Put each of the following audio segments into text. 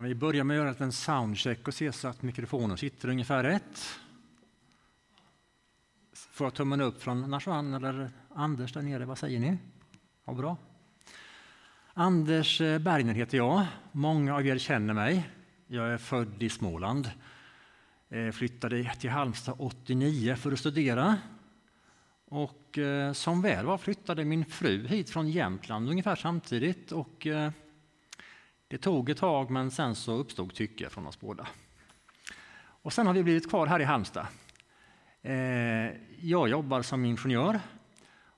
Vi börjar med att göra en soundcheck och se så att mikrofonen sitter ungefär rätt. Får jag tummen upp från Narsvan eller Anders där nere? Vad säger ni? Ja, bra. Anders eh, Bergner heter jag. Många av er känner mig. Jag är född i Småland. Jag flyttade till Halmstad 89 för att studera. Och eh, som väl var flyttade min fru hit från Jämtland ungefär samtidigt. Och det tog ett tag, men sen så uppstod tycke från oss båda. Och sen har vi blivit kvar här i Halmstad. Eh, jag jobbar som ingenjör,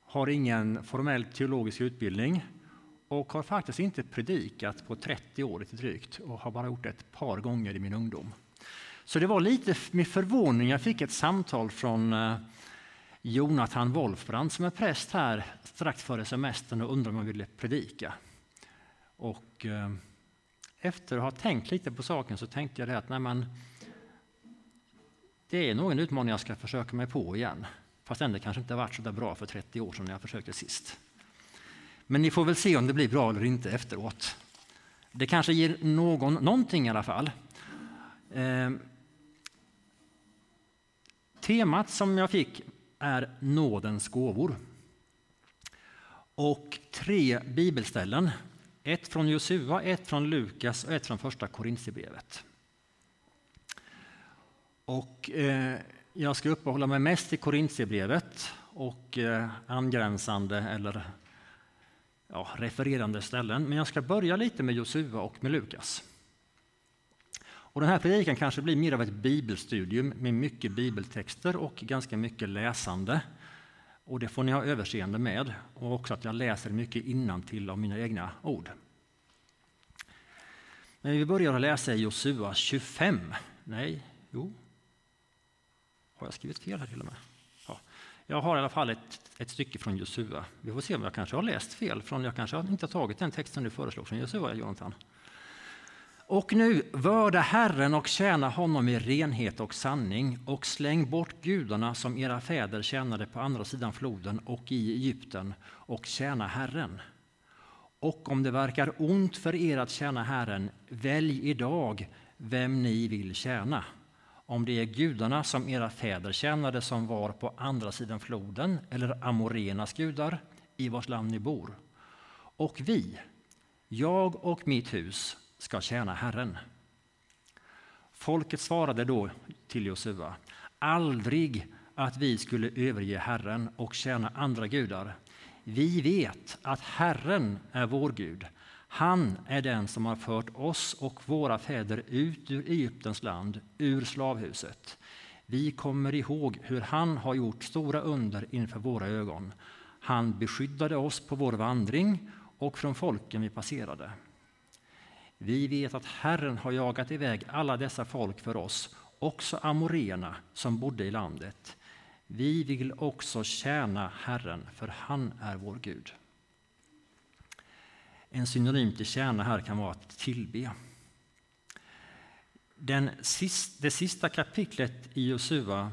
har ingen formell teologisk utbildning och har faktiskt inte predikat på 30 år lite drygt och har bara gjort det ett par gånger i min ungdom. Så det var lite med förvåning jag fick ett samtal från eh, Jonathan Wolfbrand som är präst här strax före semestern och undrade om jag ville predika. Och eh, efter att ha tänkt lite på saken så tänkte jag det att nej men, det är nog en utmaning jag ska försöka mig på igen. Fast ändå kanske inte varit så där bra för 30 år sedan när jag försökte sist. Men ni får väl se om det blir bra eller inte efteråt. Det kanske ger någon någonting i alla fall. Eh, temat som jag fick är nådens gåvor. Och tre bibelställen ett från Josua, ett från Lukas och ett från första Korintierbrevet. Och eh, jag ska uppehålla mig mest i Korintierbrevet och eh, angränsande eller ja, refererande ställen. Men jag ska börja lite med Josua och med Lukas. Och den här predikan kanske blir mer av ett bibelstudium med mycket bibeltexter och ganska mycket läsande. Och det får ni ha överseende med. Och också att jag läser mycket innantill av mina egna ord. Men vi börjar att läsa i Josua 25. Nej, jo. Har jag skrivit fel här till och med? Ja. Jag har i alla fall ett, ett stycke från Josua. Vi får se om jag kanske har läst fel. Från, jag kanske inte har tagit den texten du föreslog från Josua, Jonathan. Och nu vörda Herren och tjäna honom i renhet och sanning och släng bort gudarna som era fäder tjänade på andra sidan floden och i Egypten och tjäna Herren. Och om det verkar ont för er att tjäna Herren, välj idag vem ni vill tjäna. Om det är gudarna som era fäder tjänade som var på andra sidan floden eller amorenas gudar i vars land ni bor. Och vi, jag och mitt hus, ska tjäna Herren. Folket svarade då till Josua, aldrig att vi skulle överge Herren och tjäna andra gudar. Vi vet att Herren är vår Gud. Han är den som har fört oss och våra fäder ut ur Egyptens land, ur slavhuset. Vi kommer ihåg hur han har gjort stora under inför våra ögon. Han beskyddade oss på vår vandring och från folken vi passerade. Vi vet att Herren har jagat iväg alla dessa folk för oss, också amorena som bodde i landet. Vi vill också tjäna Herren, för han är vår Gud. En synonym till tjäna här kan vara att tillbe. Den sist, det sista kapitlet i Josua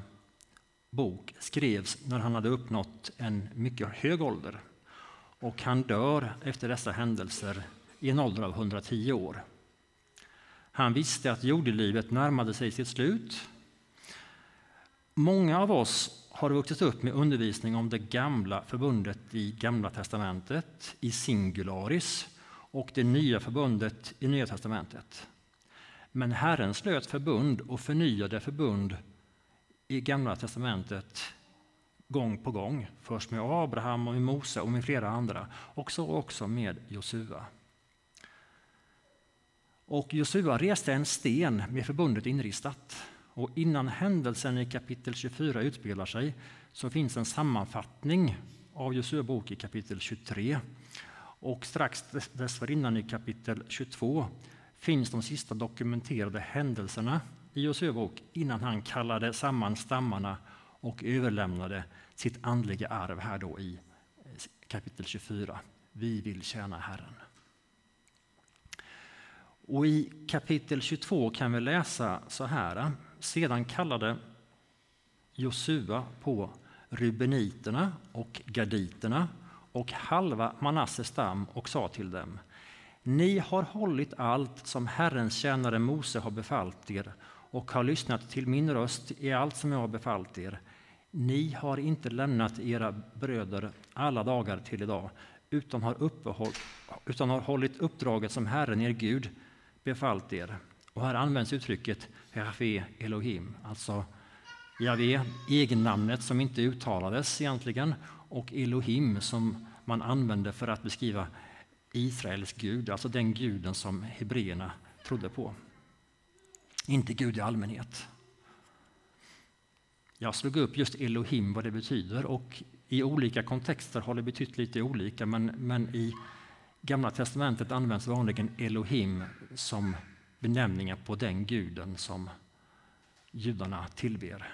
bok skrevs när han hade uppnått en mycket hög ålder. Och han dör efter dessa händelser i en ålder av 110 år. Han visste att jordelivet närmade sig sitt slut. Många av oss har vuxit upp med undervisning om det gamla förbundet i Gamla testamentet, i singularis, och det nya förbundet i Nya testamentet. Men Herren slöt förbund och förnyade förbund i Gamla testamentet gång på gång. Först med Abraham och med Mose och med flera andra, och så också med Josua. Och Josua reste en sten med förbundet inristat. Och innan händelsen i kapitel 24 utspelar sig så finns en sammanfattning av Josua bok i kapitel 23. Och strax dessförinnan i kapitel 22 finns de sista dokumenterade händelserna i Josua bok innan han kallade samman stammarna och överlämnade sitt andliga arv här då i kapitel 24. Vi vill tjäna Herren. Och I kapitel 22 kan vi läsa så här. Sedan kallade Josua på rubeniterna och gaditerna och halva Manasses stam och sa till dem Ni har hållit allt som Herrens tjänare Mose har befallt er och har lyssnat till min röst i allt som jag har befallt er. Ni har inte lämnat era bröder alla dagar till idag utan har, uppehåll, utan har hållit uppdraget som Herren, er Gud, befallt er. Och här används uttrycket Herafé Elohim, alltså Javé, egennamnet som inte uttalades egentligen, och Elohim som man använde för att beskriva Israels Gud, alltså den guden som hebreerna trodde på. Inte Gud i allmänhet. Jag slog upp just Elohim, vad det betyder, och i olika kontexter har det betytt lite olika, men, men i Gamla testamentet används vanligen Elohim som benämningar på den guden som judarna tillber.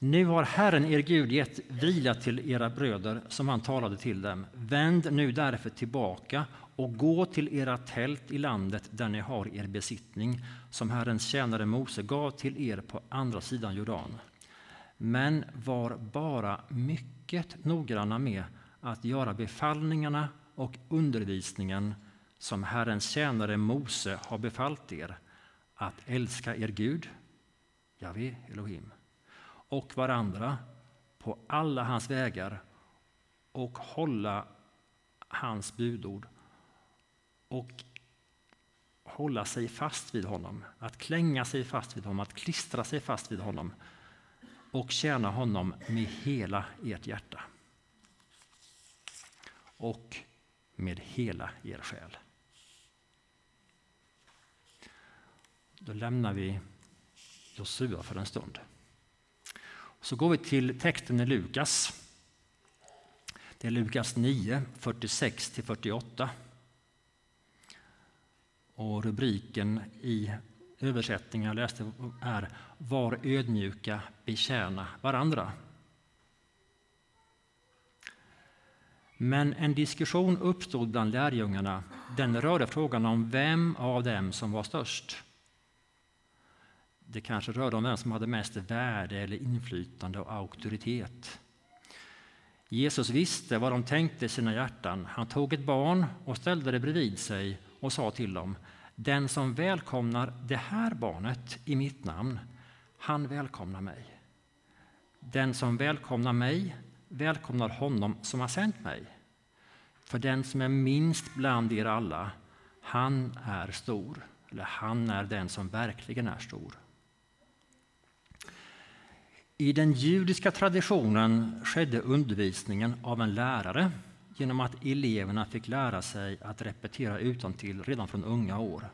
Nu har Herren er Gud gett vila till era bröder som han talade till dem. Vänd nu därför tillbaka och gå till era tält i landet där ni har er besittning som Herrens tjänare Mose gav till er på andra sidan Jordan. Men var bara mycket noggranna med att göra befallningarna och undervisningen som Herrens tjänare Mose har befallt er att älska er Gud, Javé Elohim, och varandra på alla hans vägar och hålla hans budord och hålla sig fast vid honom, att klänga sig fast vid honom, att klistra sig fast vid honom och tjäna honom med hela ert hjärta och med hela er själ. Då lämnar vi Josua för en stund. Så går vi till texten i Lukas. Det är Lukas 9, 46-48. Och rubriken i översättningen jag läste är Var ödmjuka, betjäna varandra. Men en diskussion uppstod bland lärjungarna. Den rörde frågan om vem av dem som var störst. Det kanske rörde om vem som hade mest värde eller inflytande och auktoritet. Jesus visste vad de tänkte i sina hjärtan. Han tog ett barn och ställde det bredvid sig och sa till dem Den som välkomnar det här barnet i mitt namn, han välkomnar mig. Den som välkomnar mig välkomnar honom som har sänt mig. För den som är minst bland er alla, han är stor. Eller han är den som verkligen är stor. I den judiska traditionen skedde undervisningen av en lärare genom att eleverna fick lära sig att repetera utantill redan från unga år.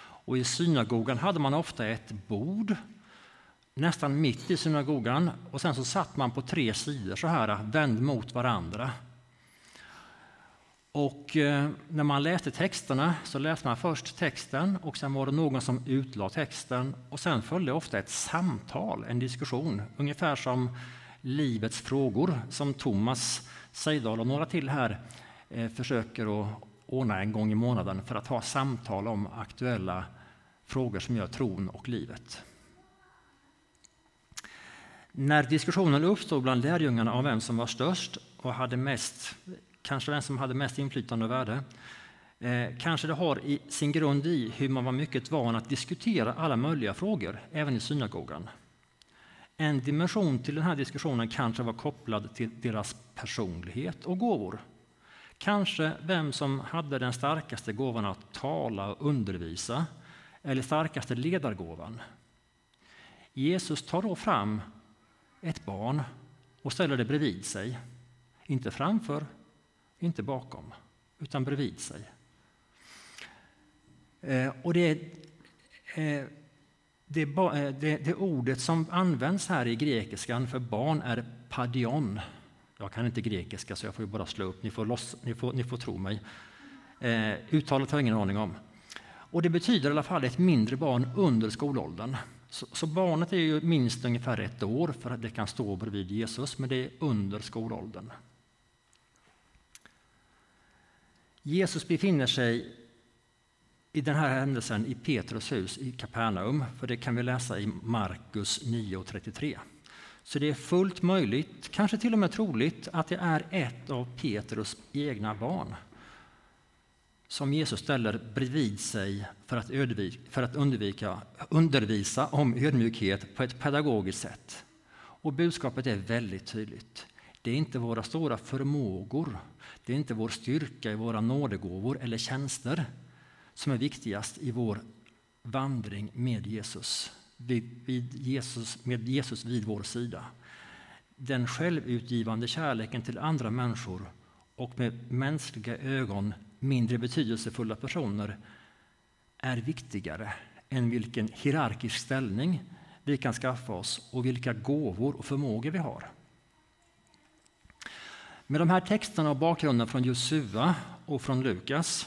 Och I synagogan hade man ofta ett bord nästan mitt i synagogan och sen så satt man på tre sidor så här vänd mot varandra. Och eh, när man läste texterna så läste man först texten och sen var det någon som utlade texten och sen följde ofta ett samtal, en diskussion, ungefär som livets frågor som Thomas Seidal och några till här eh, försöker att ordna en gång i månaden för att ha samtal om aktuella frågor som gör tron och livet. När diskussionen uppstod bland lärjungarna om vem som var störst och hade mest, kanske vem som hade mest inflytande och värde, eh, kanske det har i sin grund i hur man var mycket van att diskutera alla möjliga frågor, även i synagogan. En dimension till den här diskussionen kanske var kopplad till deras personlighet och gåvor. Kanske vem som hade den starkaste gåvan att tala och undervisa, eller starkaste ledargåvan. Jesus tar då fram ett barn och ställer det bredvid sig. Inte framför, inte bakom, utan bredvid sig. Eh, och det, eh, det, eh, det, det, ordet som används här i grekiskan för barn är padion. Jag kan inte grekiska så jag får bara slå upp, ni får, loss, ni får, ni får tro mig. uttalet har jag ingen aning om. Och det betyder i alla fall ett mindre barn under skolåldern. Så, så, barnet är ju minst ungefär ett år för att det kan stå bredvid Jesus, men det är under skolåldern. Jesus befinner sig i den här händelsen i Petrus hus i Kapernaum, för det kan vi läsa i Markus 9.33. Så det är fullt möjligt, kanske till och med troligt, att det är ett av Petrus egna barn som Jesus ställer bredvid sig för att, för att undvika, undervisa om ödmjukhet på ett pedagogiskt sätt. Och budskapet är väldigt tydligt. Det är inte våra stora förmågor, det är inte vår styrka i våra nådegåvor eller tjänster som är viktigast i vår vandring med Jesus, vid, vid Jesus, med Jesus vid vår sida. Den självutgivande kärleken till andra människor och med mänskliga ögon mindre betydelsefulla personer är viktigare än vilken hierarkisk ställning vi kan skaffa oss och vilka gåvor och förmågor vi har. Med de här texterna och bakgrunden från Josua och från Lukas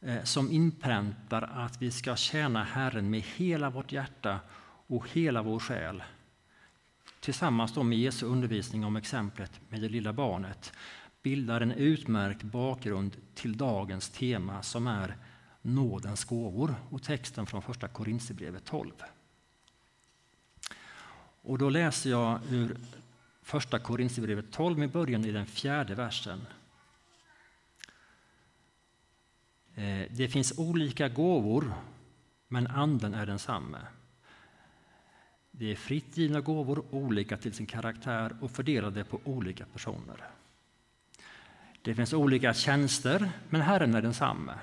eh, som inpräntar att vi ska tjäna Herren med hela vårt hjärta och hela vår själ tillsammans med Jesu undervisning om exemplet med det lilla barnet bildar en utmärkt bakgrund till dagens tema som är nådens gåvor och texten från första Korinthierbrevet 12. Och då läser jag ur första Korinthierbrevet 12 med början i den fjärde versen. Eh, det finns olika gåvor, men anden är densamme. Det är fritt givna gåvor, olika till sin karaktär och fördelade på olika personer. Det finns olika tjänster, men Herren är densamme.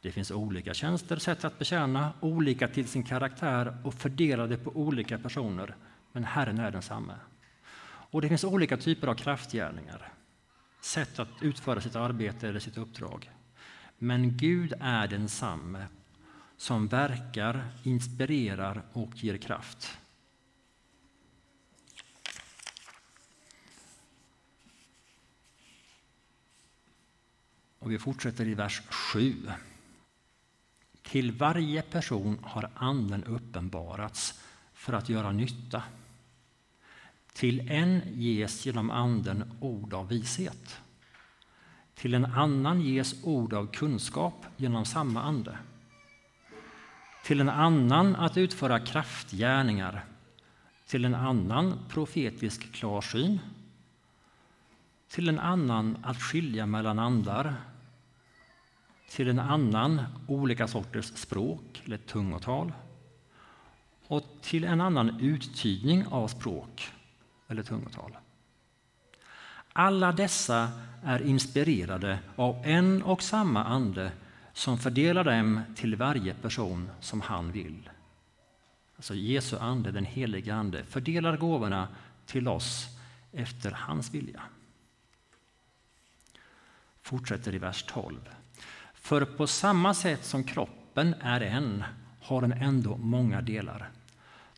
Det finns olika tjänster, sätt att betjäna, olika till sin karaktär och fördelade på olika personer, men Herren är densamme. Och det finns olika typer av kraftgärningar, sätt att utföra sitt arbete eller sitt uppdrag. Men Gud är densamme som verkar, inspirerar och ger kraft. Och vi fortsätter i vers 7. Till varje person har Anden uppenbarats för att göra nytta. Till en ges genom Anden ord av vishet. Till en annan ges ord av kunskap genom samma ande. Till en annan att utföra kraftgärningar. Till en annan profetisk klarsyn. Till en annan att skilja mellan andar till en annan olika sorters språk eller tungotal och till en annan uttydning av språk eller tungotal. Alla dessa är inspirerade av en och samma ande som fördelar dem till varje person som han vill. Alltså Jesu ande, den heliga Ande, fördelar gåvorna till oss efter hans vilja. Fortsätter i vers 12. För på samma sätt som kroppen är en har den ändå många delar.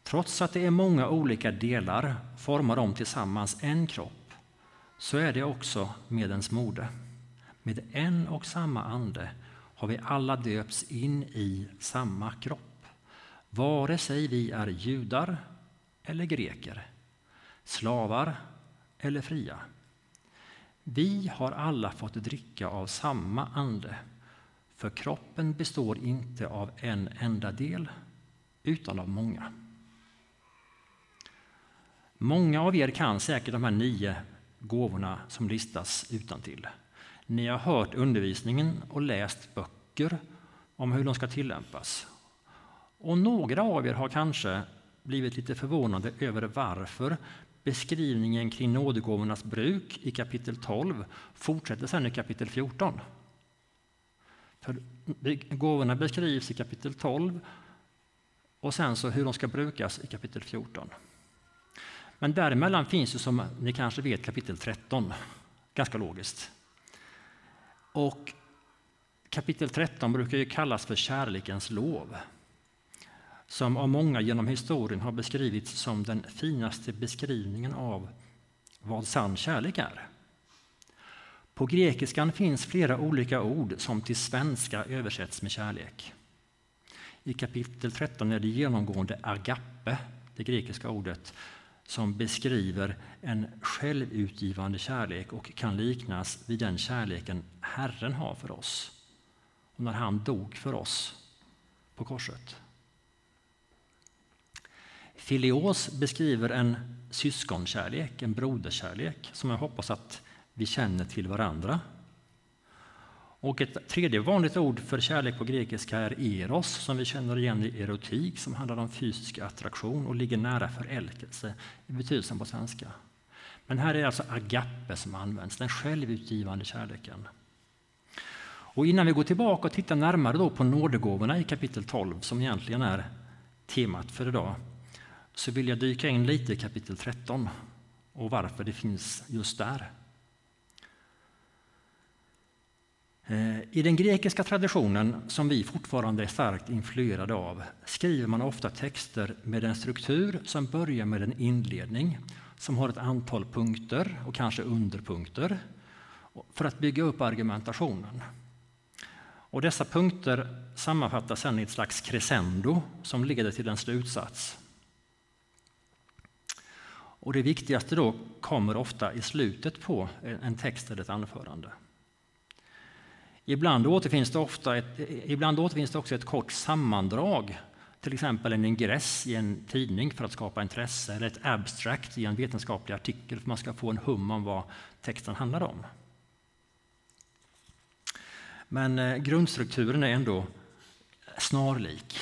Trots att det är många olika delar formar de tillsammans en kropp. Så är det också med ens mode. Med en och samma ande har vi alla döpts in i samma kropp. Vare sig vi är judar eller greker, slavar eller fria. Vi har alla fått dricka av samma ande för kroppen består inte av en enda del, utan av många. Många av er kan säkert de här nio gåvorna som listas utan till. Ni har hört undervisningen och läst böcker om hur de ska tillämpas. Och några av er har kanske blivit lite förvånade över varför beskrivningen kring nådegåvornas bruk i kapitel 12 fortsätter sedan i kapitel 14. För gåvorna beskrivs i kapitel 12 och sen så hur de ska brukas i kapitel 14. Men däremellan finns ju som ni kanske vet kapitel 13, ganska logiskt. Och kapitel 13 brukar ju kallas för kärlekens lov som av många genom historien har beskrivits som den finaste beskrivningen av vad sann kärlek är. På grekiskan finns flera olika ord som till svenska översätts med kärlek. I kapitel 13 är det genomgående agape, det grekiska ordet, som beskriver en självutgivande kärlek och kan liknas vid den kärleken Herren har för oss och när han dog för oss på korset. Filios beskriver en syskonkärlek, en broderskärlek som jag hoppas att vi känner till varandra. Och ett tredje vanligt ord för kärlek på grekiska är eros som vi känner igen i erotik som handlar om fysisk attraktion och ligger nära förälskelse i betydelsen på svenska. Men här är det alltså agape som används, den självutgivande kärleken. Och innan vi går tillbaka och tittar närmare då på nådegåvorna i kapitel 12 som egentligen är temat för idag så vill jag dyka in lite i kapitel 13 och varför det finns just där. Eh, Eh, I den grekiska traditionen, som vi fortfarande är starkt influerade av, skriver man ofta texter med en struktur som börjar med en inledning som har ett antal punkter och kanske underpunkter för att bygga upp argumentationen. Och dessa punkter sammanfattas sedan i ett slags crescendo som leder till en slutsats. Och det viktigaste då kommer ofta i slutet på en text eller ett anförande. Ibland återfinns det, ofta ett, ibland återfinns det också ett kort sammandrag, till exempel en ingress i en tidning för att skapa intresse eller ett abstract i en vetenskaplig artikel för att man ska få en hum om vad texten handlar om. Men eh, grundstrukturen är ändå snarlik.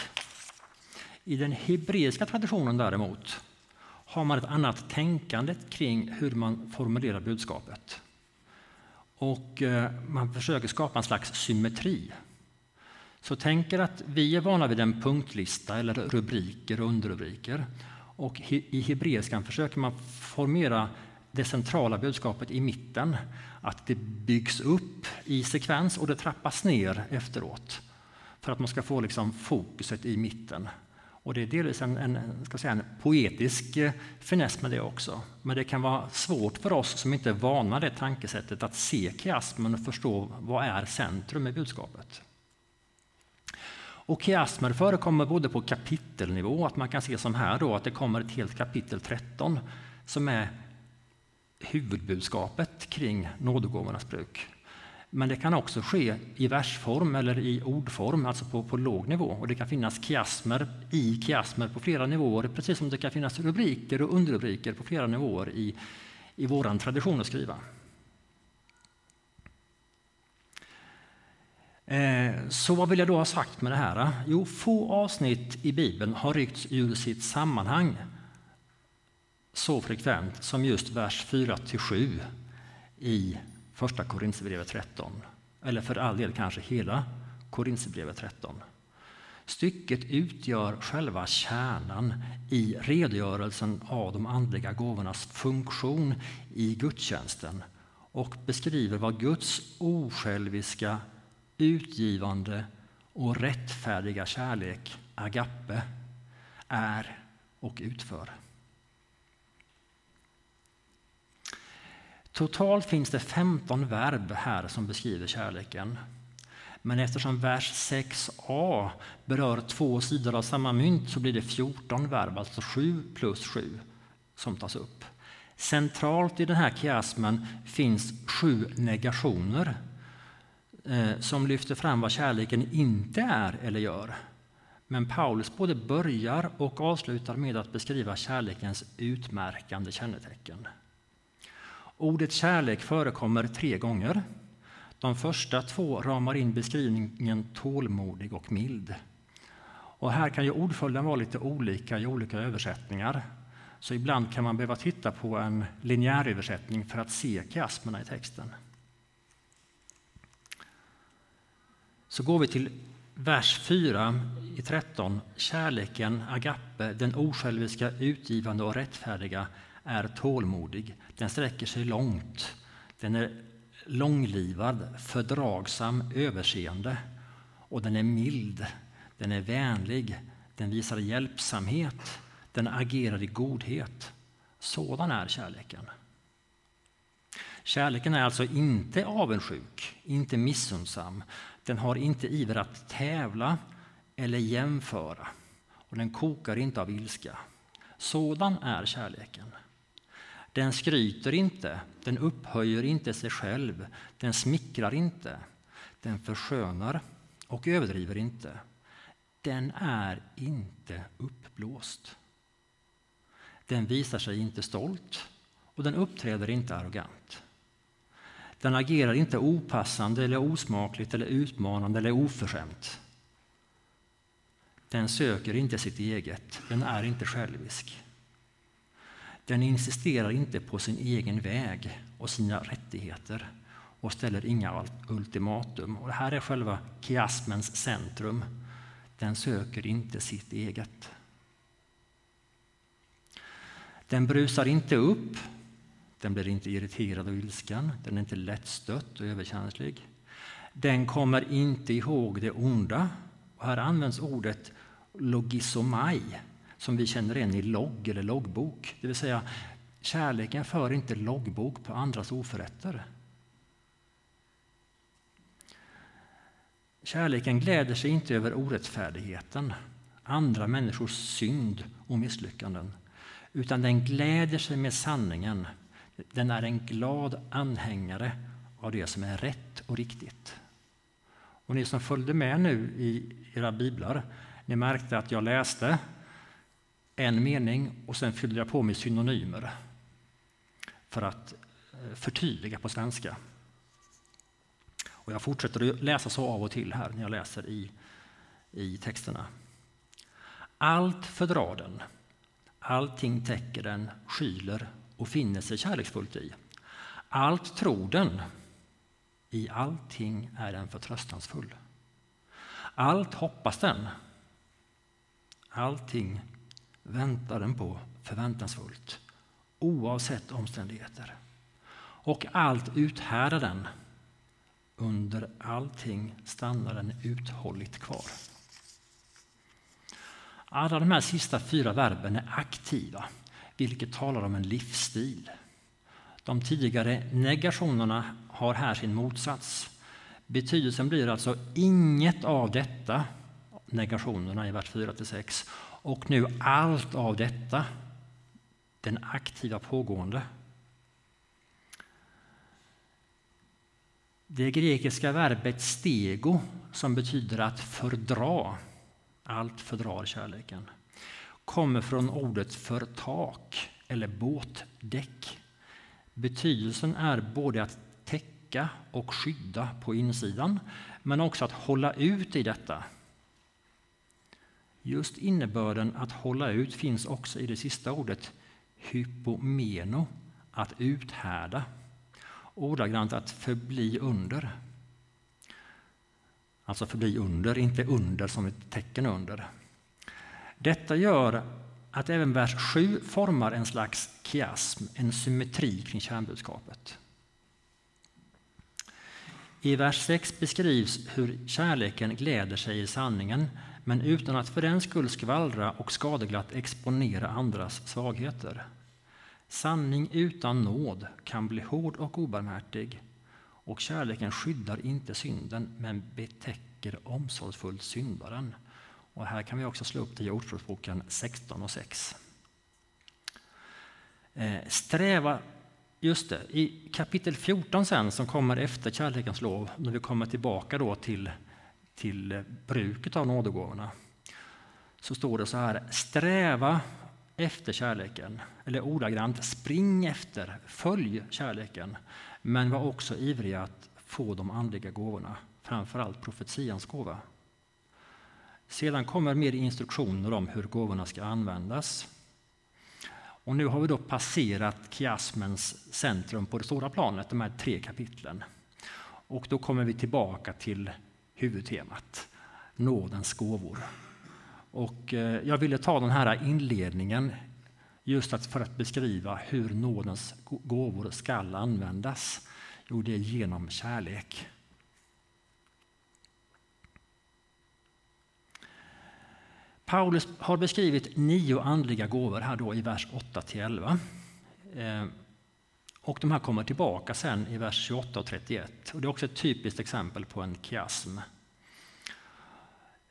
I den hebreiska traditionen däremot har man ett annat tänkande kring hur man formulerar budskapet. Och eh, man försöker skapa en slags symmetri. Så tänk er att vi är vana vid en punktlista eller rubriker och underrubriker. Och i hebreiskan försöker man formera det centrala budskapet i mitten. Att det byggs upp i sekvens och det trappas ner efteråt. För att man ska få liksom fokuset i mitten. Och det är delvis en, en, ska säga, en poetisk eh, finess med det också. Men det kan vara svårt för oss som inte är vana det tankesättet att se kiasmen och förstå vad är centrum i budskapet. Och kiasmer förekommer både på kapitelnivå, att man kan se som här då att det kommer ett helt kapitel 13 som är huvudbudskapet kring nådegåvornas bruk. Men det kan också ske i versform eller i ordform, alltså på, på låg nivå. Och det kan finnas kiasmer i kiasmer på flera nivåer, precis som det kan finnas rubriker och underrubriker på flera nivåer i, i vår tradition att skriva. Eh, så vad vill jag då ha sagt med det här? Jo, få avsnitt i Bibeln har ryckts ur sitt sammanhang så frekvent som just vers 4-7 i Första Korinthierbrevet 13, eller för all del kanske hela Korinthierbrevet 13. Stycket utgör själva kärnan i redogörelsen av de andliga gåvornas funktion i gudstjänsten och beskriver vad Guds osjälviska, utgivande och rättfärdiga kärlek, agape, är och utför. Totalt finns det 15 verb här som beskriver kärleken. Men eftersom vers 6a berör två sidor av samma mynt så blir det 14 verb, alltså 7 plus 7, som tas upp. Centralt i den här kiasmen finns sju negationer eh, som lyfter fram vad kärleken inte är eller gör. Men Paulus både börjar och avslutar med att beskriva kärlekens utmärkande kännetecken. Ordet kärlek förekommer tre gånger. De första två ramar in beskrivningen tålmodig och mild. Och här kan ju ordföljden vara lite olika i olika översättningar. Så ibland kan man behöva titta på en linjäröversättning för att se kiasmerna i texten. Så går vi till vers 4 i 13. Kärleken, agape, den osjälviska, utgivande och rättfärdiga är tålmodig. Den sträcker sig långt. Den är långlivad, fördragsam, överseende. Och den är mild, den är vänlig, den visar hjälpsamhet, den agerar i godhet. Sådan är kärleken. Kärleken är alltså inte avundsjuk, inte missundsam. Den har inte iver att tävla eller jämföra och den kokar inte av ilska. Sådan är kärleken. Den skryter inte, den upphöjer inte sig själv, den smickrar inte, den förskönar och överdriver inte. Den är inte uppblåst. Den visar sig inte stolt och den uppträder inte arrogant. Den agerar inte opassande eller osmakligt eller utmanande eller oförskämt. Den söker inte sitt eget, den är inte självisk. Den insisterar inte på sin egen väg och sina rättigheter och ställer inga ultimatum. Och det här är själva kiasmens centrum. Den söker inte sitt eget. Den brusar inte upp, den blir inte irriterad och ilsken, den är inte lättstött och överkänslig. Den kommer inte ihåg det onda. Och här används ordet logisomai som vi känner igen i logg eller loggbok. Det vill säga, kärleken för inte loggbok på andras oförrätter. Kärleken gläder sig inte över orättfärdigheten, andra människors synd och misslyckanden, utan den gläder sig med sanningen. Den är en glad anhängare av det som är rätt och riktigt. Och ni som följde med nu i era biblar, ni märkte att jag läste en mening och sen fyllde jag på med synonymer för att eh, förtydliga på svenska. Och jag fortsätter att läsa så av och till här när jag läser i, i texterna. Allt fördrar den, allting täcker den, skyler och finner sig kärleksfullt i. Allt tror den, i allting är den förtröstansfull. Allt hoppas den, allting väntar den på förväntansfullt, oavsett omständigheter. Och allt uthärdar den, under allting stannar den uthålligt kvar. Alla de här sista fyra verben är aktiva, vilket talar om en livsstil. De tidigare negationerna har här sin motsats. Betydelsen blir alltså inget av detta, negationerna i vers 4-6, och nu allt av detta, den aktiva pågående. Det grekiska verbet stego, som betyder att fördra, allt fördrar kärleken, kommer från ordet för tak eller båtdäck. Betydelsen är både att täcka och skydda på insidan, men också att hålla ut i detta. Just innebörden att hålla ut finns också i det sista ordet hypomeno, att uthärda. Ordagrant att förbli under. Alltså förbli under, inte under som ett tecken under. Detta gör att även vers 7 formar en slags kiasm, en symmetri kring kärnbudskapet. I vers 6 beskrivs hur kärleken gläder sig i sanningen men utan att för den skull skvallra och skadeglatt exponera andras svagheter. Sanning utan nåd kan bli hård och obarmhärtig och kärleken skyddar inte synden men betäcker omsorgsfullt syndaren. Och här kan vi också slå upp det i Ordspråksboken 16 och 6. Eh, sträva, just det, i kapitel 14 sen som kommer efter kärlekens lov, när vi kommer tillbaka då till till bruket av nådegåvorna så står det så här, sträva efter kärleken, eller ordagrant spring efter, följ kärleken, men var också ivriga att få de andliga gåvorna, framförallt profetians gåva. Sedan kommer mer instruktioner om hur gåvorna ska användas. Och nu har vi då passerat kiasmens centrum på det stora planet, de här tre kapitlen. Och då kommer vi tillbaka till huvudtemat, nådens gåvor. Och eh, jag ville ta den här inledningen just för att beskriva hur nådens gåvor skall användas. Jo, det är genom kärlek. Paulus har beskrivit nio andliga gåvor här då i vers 8-11. Och de här kommer tillbaka sen i vers 28 och 31. Och det är också ett typiskt exempel på en kiasm.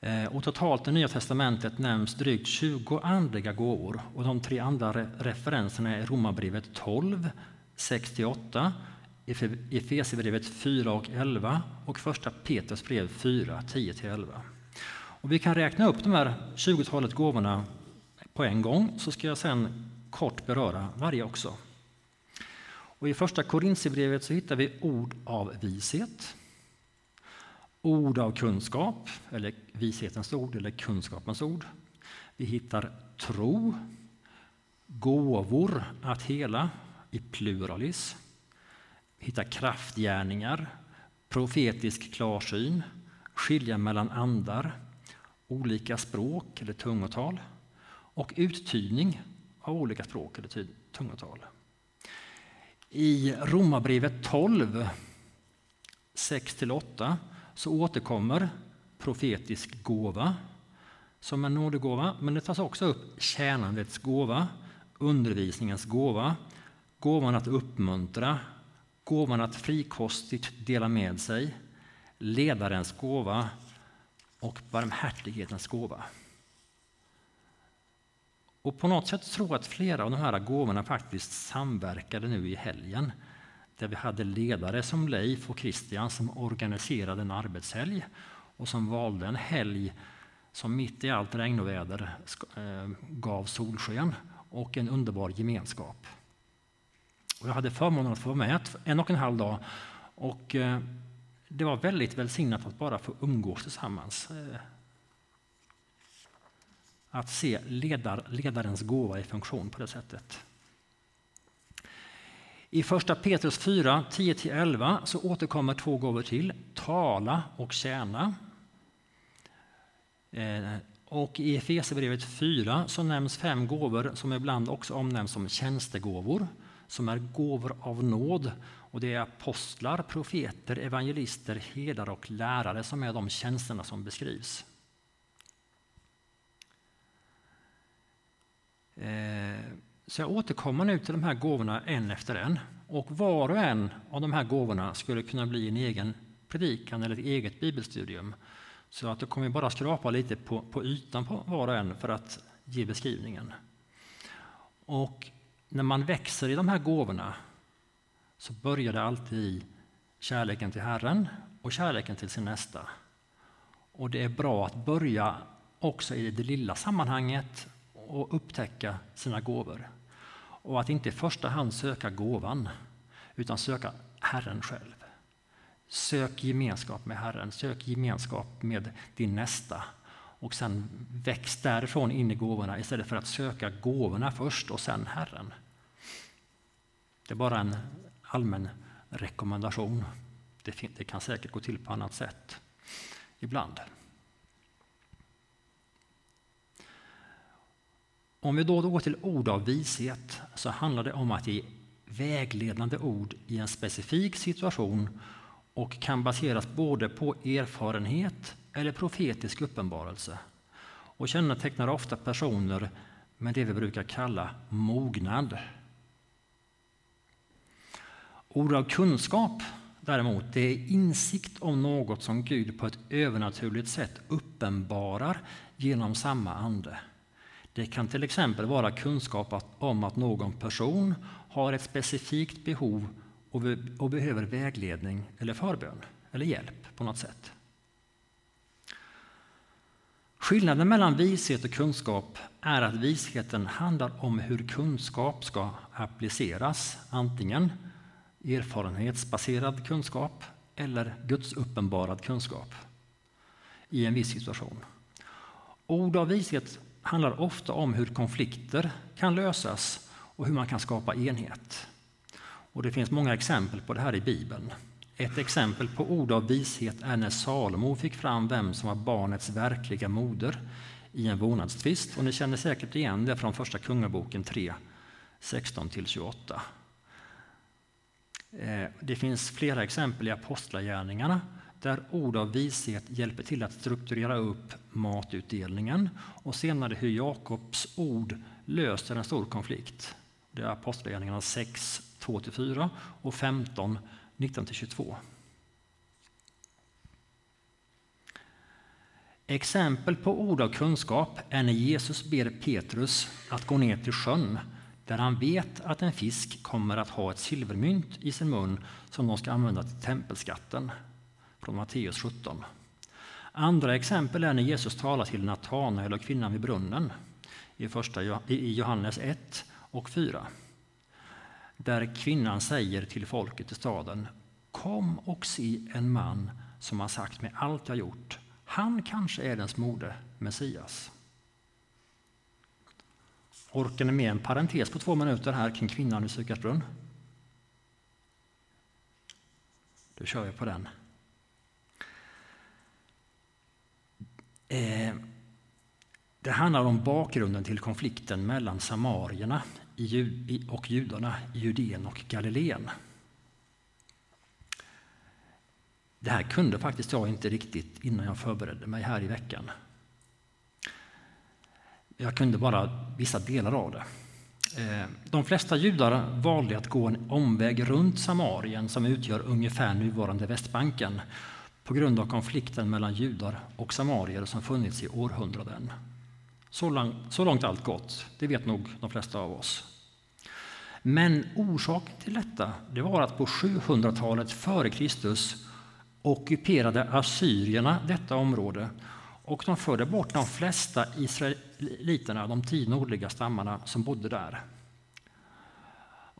Eh, och totalt i Nya Testamentet nämns drygt 20 andliga gåvor och de tre andra referenserna är Romarbrevet 12, 6-8, Efesierbrevet 4 och 11 och första Petrus brev 4, 10-11. Och vi kan räkna upp de här 20-talet gåvorna på en gång så ska jag sen kort beröra varje också. Och I första Korintierbrevet så hittar vi ord av vishet, ord av kunskap, eller vishetens ord eller kunskapens ord. Vi hittar tro, gåvor att hela i pluralis. Vi hittar kraftgärningar, profetisk klarsyn, skilja mellan andar, olika språk eller tungotal och uttydning av olika språk eller tungotal. I Romarbrevet 12, 6-8 så återkommer profetisk gåva som en nådegåva, men det tas också upp tjänandets gåva, undervisningens gåva, gåvan att uppmuntra, gåvan att frikostigt dela med sig, ledarens gåva och barmhärtighetens gåva. Och på något sätt tror jag att flera av de här gåvorna faktiskt samverkade nu i helgen. Där vi hade ledare som Leif och Christian som organiserade en arbetshelg och som valde en helg som mitt i allt regn och väder eh, gav solsken och en underbar gemenskap. Och jag hade förmånen att få vara med en och en halv dag och eh, det var väldigt välsignat att bara få umgås tillsammans. Eh, att se ledar, ledarens gåva i funktion på det sättet. I första Petrus 4, 10-11 så återkommer två gåvor till, tala och tjäna. Eh, och i Efesierbrevet 4 så nämns fem gåvor som ibland också omnämns som tjänstegåvor, som är gåvor av nåd. Och det är apostlar, profeter, evangelister, herdar och lärare som är de tjänsterna som beskrivs. Eh, så jag återkommer nu till de här gåvorna en efter en. Och var och en av de här gåvorna skulle kunna bli en egen predikan eller ett eget bibelstudium. Så att jag kommer bara skrapa lite på, på ytan på var och en för att ge beskrivningen. Och när man växer i de här gåvorna så börjar det alltid i kärleken till Herren och kärleken till sin nästa. Och det är bra att börja också i det lilla sammanhanget och upptäcka sina gåvor. Och att inte i första hand söka gåvan, utan söka Herren själv. Sök gemenskap med Herren, sök gemenskap med din nästa och sen väx därifrån in i gåvorna istället för att söka gåvorna först och sen Herren. Det är bara en allmän rekommendation. Det, det kan säkert gå till på annat sätt ibland. Om vi då går till ord av vishet så handlar det om att ge vägledande ord i en specifik situation och kan baseras både på erfarenhet eller profetisk uppenbarelse och kännetecknar ofta personer med det vi brukar kalla mognad. Ord av kunskap däremot, det är insikt om något som Gud på ett övernaturligt sätt uppenbarar genom samma ande. Det kan till exempel vara kunskap om att någon person har ett specifikt behov och behöver vägledning eller förbön eller hjälp på något sätt. Skillnaden mellan vishet och kunskap är att visheten handlar om hur kunskap ska appliceras, antingen erfarenhetsbaserad kunskap eller gudsuppenbarad kunskap i en viss situation. Ord av vishet handlar ofta om hur konflikter kan lösas och hur man kan skapa enhet. Och det finns många exempel på det här i Bibeln. Ett exempel på ord av vishet är när Salomo fick fram vem som var barnets verkliga moder i en vårdnadstvist. Och ni känner säkert igen det från Första Kungaboken 3, 16-28. Eh, det finns flera exempel i Apostlagärningarna där ord av vishet hjälper till att strukturera upp matutdelningen och senare hur Jakobs ord löser en stor konflikt. Det är Apostlagärningarna 6, 2-4 och 15, 19-22. Exempel på ord av kunskap är när Jesus ber Petrus att gå ner till sjön där han vet att en fisk kommer att ha ett silvermynt i sin mun som de ska använda till tempelskatten från Matteus 17. Andra exempel är när Jesus talar till Natanael och kvinnan vid brunnen i, första, i Johannes 1 och 4. Där kvinnan säger till folket i staden Kom och se en man som har sagt mig allt jag gjort. Han kanske är den smorde Messias. Orkar ni med en parentes på två minuter här kring kvinnan i Sykarsbrunn? Då kör vi på den. Eh, Eh, det handlar om bakgrunden till konflikten mellan samarierna och judarna i Judeen och Galileen. Det här kunde faktiskt jag inte riktigt innan jag förberedde mig här i veckan. Jag kunde bara vissa delar av det. Eh, de flesta judar valde att gå en omväg runt Samarien som utgör ungefär nuvarande Västbanken på grund av konflikten mellan judar och samarier som funnits i århundraden. Så, långt, så långt allt gott, det vet nog de flesta av oss. Men orsaken till detta det var att på 700-talet före Kristus ockuperade assyrierna detta område och de förde bort de flesta israeliterna, de tio nordliga stammarna som bodde där.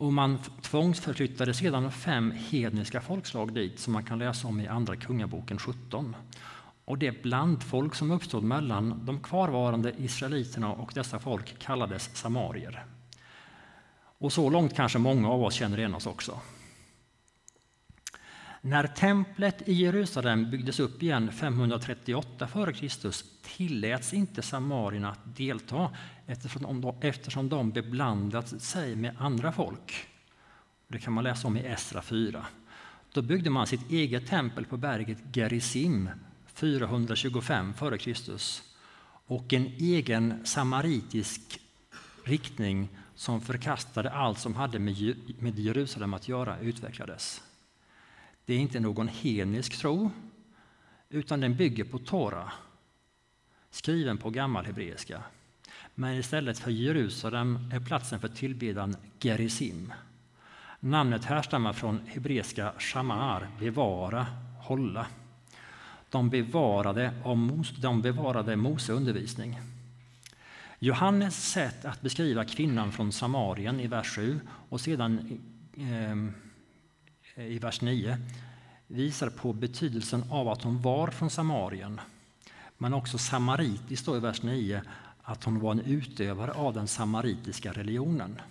Och man tvångsförflyttade sedan fem hedniska folkslag dit som man kan läsa om i Andra Kungaboken 17. Och det blandfolk som uppstod mellan de kvarvarande israeliterna och dessa folk kallades samarier. Och så långt kanske många av oss känner igen oss också. När templet i Jerusalem byggdes upp igen 538 f.Kr. tilläts inte samarierna att delta eftersom de, eftersom de beblandat sig med andra folk. Det kan man läsa om i Esra 4. Då byggde man sitt eget tempel på berget Gerizim 425 f.Kr. och en egen samaritisk riktning som förkastade allt som hade med Jerusalem att göra utvecklades. Det är inte någon henisk tro, utan den bygger på Tora, skriven på gammal hebreiska. Men istället för Jerusalem är platsen för tillbedjan Gerizim. Namnet härstammar från hebreiska shamar, bevara, hålla. De bevarade, de bevarade Mose undervisning. Johannes sätt att beskriva kvinnan från Samarien i vers 7 och sedan eh, Eh, i vers 9 visar på betydelsen av att hon var från Samarien. Men också samaritiskt i vers 9 att hon var en utövare av den samaritiska religionen.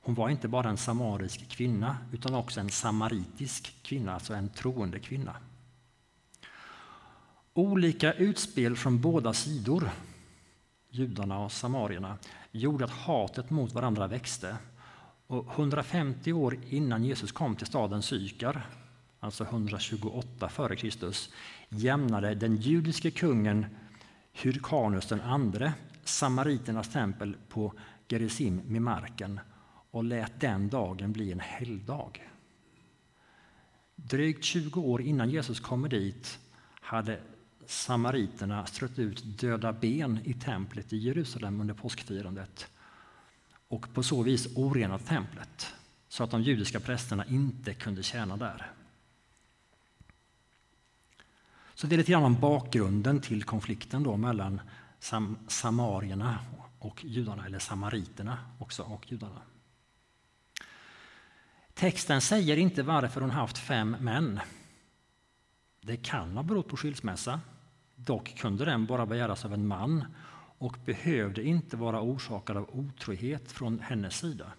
Hon var inte bara en samarisk kvinna utan också en samaritisk kvinna, alltså en troende kvinna. Olika utspel från båda sidor, judarna och samarierna, gjorde att hatet mot varandra växte och 150 år innan Jesus kom till staden Sykar, alltså 128 f.Kr. jämnade den judiske kungen Hyrkanus II samariternas tempel på Gerizim med marken och lät den dagen bli en helgdag. Drygt 20 år innan Jesus kommer dit hade samariterna strött ut döda ben i templet i Jerusalem under påskfirandet och på så vis orenat templet så att de judiska prästerna inte kunde tjäna där. Så det är lite grann om bakgrunden till konflikten då mellan sam samarierna och judarna, eller samariterna också och judarna. Texten säger inte varför hon haft fem män. Det kan ha berott på skilsmässa. Dock kunde den bara begäras av en man och behövde inte vara orsakad av otrohet från hennes sida.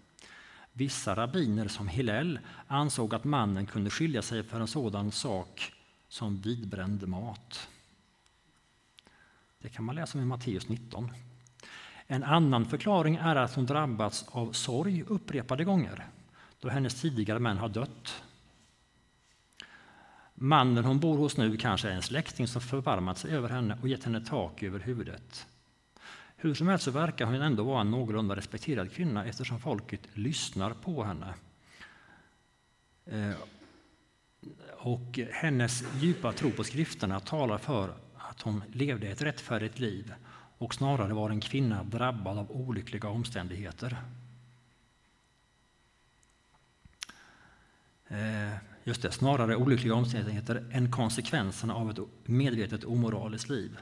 Vissa rabbiner som Hillel ansåg att mannen kunde skilja sig för en sådan sak som vidbränd mat. Det kan man läsa om i Matteus 19. En annan förklaring är att hon drabbats av sorg upprepade gånger då hennes tidigare män har dött. Mannen hon bor hos nu kanske är en släkting som förbarmat sig över henne och gett henne tak över huvudet. Hur som helst så verkar hon ändå vara en någorlunda respekterad kvinna eftersom folket lyssnar på henne. Eh, och hennes djupa tro på skrifterna talar för att hon levde ett rättfärdigt liv och snarare var en kvinna drabbad av olyckliga omständigheter. Eh, just det, snarare olyckliga omständigheter än konsekvenserna av ett medvetet omoraliskt liv.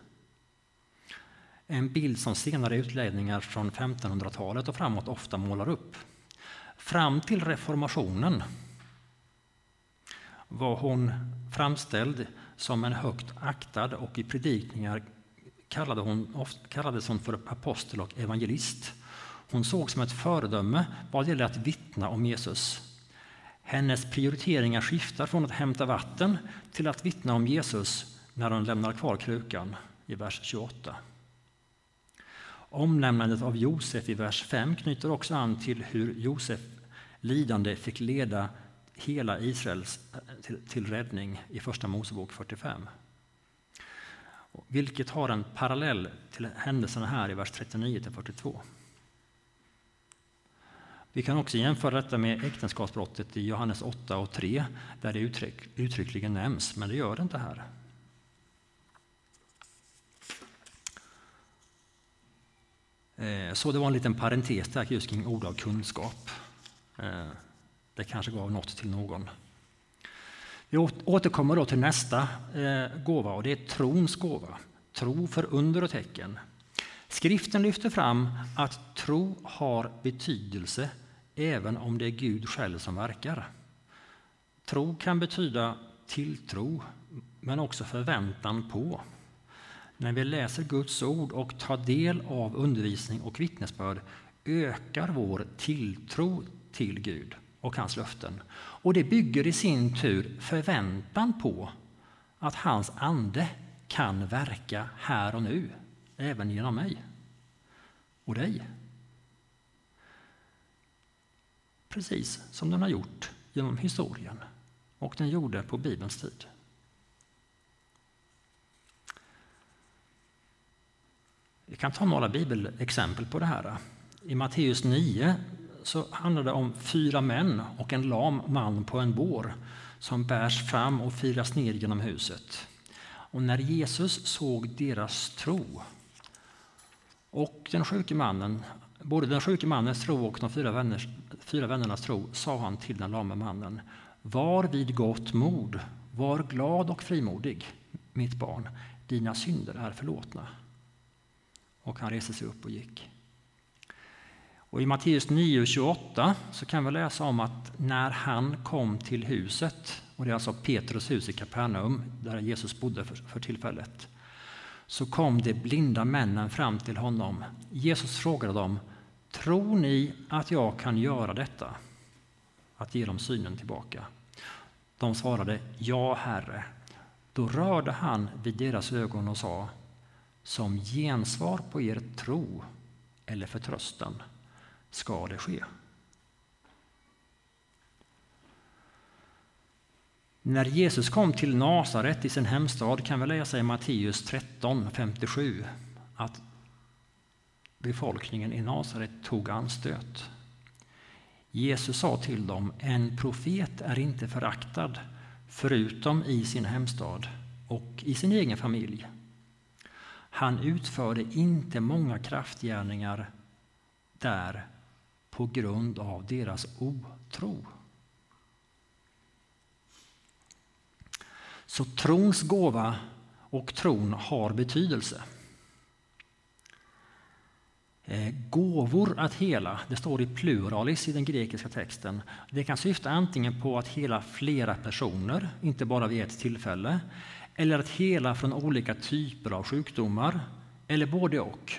En bild som senare utläggningar från 1500-talet och framåt ofta målar upp. Fram till reformationen var hon framställd som en högt aktad och i predikningar kallade hon, kallades hon för apostel och evangelist. Hon sågs som ett föredöme vad gäller att vittna om Jesus. Hennes prioriteringar skiftar från att hämta vatten till att vittna om Jesus när hon lämnar kvar krukan i vers 28. Omnämnandet av Josef i vers 5 knyter också an till hur Josef lidande fick leda hela Israels eh, till, till räddning i Första Mosebok 45. Vilket har en parallell till händelserna här i vers 39-42. Vi kan också jämföra detta med äktenskapsbrottet i Johannes 8 och 3 där det uttryck, uttryckligen nämns, men det gör det inte här. Eh, så det var en liten parentes där just kring ord av kunskap. Eh, det kanske gav något till någon. Vi återkommer då till nästa eh, gåva och det är trons gåva. Tro för under och tecken. Skriften lyfter fram att tro har betydelse även om det är Gud själv som verkar. Tro kan betyda tilltro, men också förväntan på. När vi läser Guds ord och tar del av undervisning och vittnesbörd ökar vår tilltro till Gud och hans löften. Och det bygger i sin tur förväntan på att hans ande kan verka här och nu, även genom mig och dig. Precis som den har gjort genom historien och den gjorde på Bibelns tid. Vi kan ta några bibelexempel på det här. I Matteus 9 så handlar det om fyra män och en lam man på en bår som bärs fram och firas ner genom huset. Och när Jesus såg deras tro och den sjuke mannen, både den sjuke mannens tro och de fyra, vänners, fyra vännernas tro, sa han till den lame mannen Var vid gott mod, var glad och frimodig, mitt barn, dina synder är förlåtna. Och han reste sig upp och gick. Och I Matteus 9.28 så kan vi läsa om att när han kom till huset, och det är alltså Petrus hus i Kapernaum, där Jesus bodde för, för tillfället, så kom de blinda männen fram till honom. Jesus frågade dem, tror ni att jag kan göra detta? Att ge dem synen tillbaka. De svarade, ja, Herre. Då rörde han vid deras ögon och sa, som gensvar på er tro eller förtröstan ska det ske. När Jesus kom till Nasaret i sin hemstad kan vi läsa i Matteus 13, 57 att befolkningen i Nasaret tog anstöt. Jesus sa till dem, en profet är inte föraktad förutom i sin hemstad och i sin egen familj. Han utförde inte många kraftgärningar där på grund av deras otro. Så trons gåva och tron har betydelse. Eh, gåvor att hela, det står i pluralis i den grekiska texten. Det kan syfta antingen på att hela flera personer, inte bara vid ett tillfälle, eller att hela från olika typer av sjukdomar, eller både och.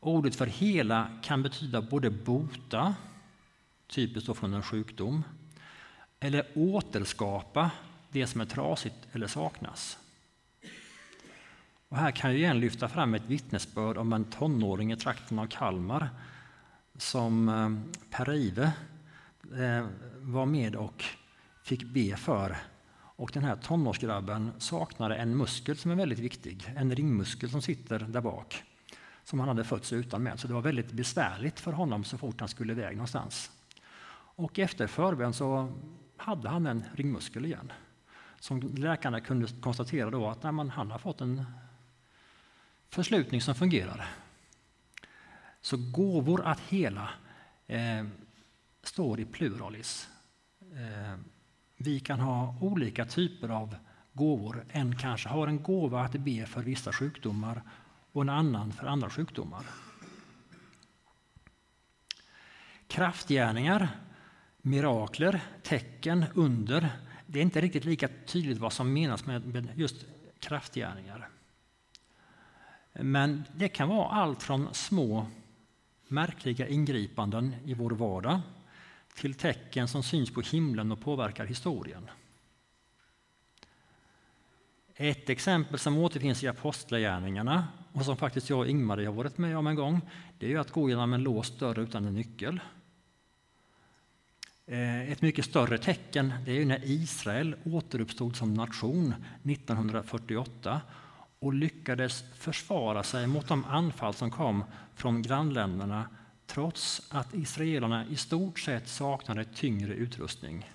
Ordet för hela kan betyda både bota, typiskt då från en sjukdom, eller återskapa det som är trasigt eller saknas. Och här kan jag igen lyfta fram ett vittnesbörd om en tonåring i trakten av Kalmar som eh, Per-Ive eh, var med och fick be för. Och den här tonårsgrabben saknade en muskel som är väldigt viktig, en ringmuskel som sitter där bak som han hade fötts utan med. Så det var väldigt besvärligt för honom så fort han skulle iväg någonstans. Och efter förbön så hade han en ringmuskel igen. Som läkarna kunde konstatera då att nej, man, han har fått en förslutning som fungerar. Så gåvor att hela eh, står i pluralis. Eh, vi kan ha olika typer av gåvor. En kanske har en gåva att be för vissa sjukdomar och en annan för andra sjukdomar. Kraftgärningar, mirakler, tecken, under. Det är inte riktigt lika tydligt vad som menas med just kraftgärningar. Men det kan vara allt från små märkliga ingripanden i vår vardag till tecken som syns på himlen och påverkar historien. Ett exempel som återfinns i Apostlagärningarna och som faktiskt jag och Ingmarie har varit med om en gång, det är att gå genom en låst dörr utan en nyckel. Eh, ett mycket större tecken det är när Israel återuppstod som nation 1948 och lyckades försvara sig mot de anfall som kom från grannländerna trots att israelerna i stort sett saknade tyngre utrustning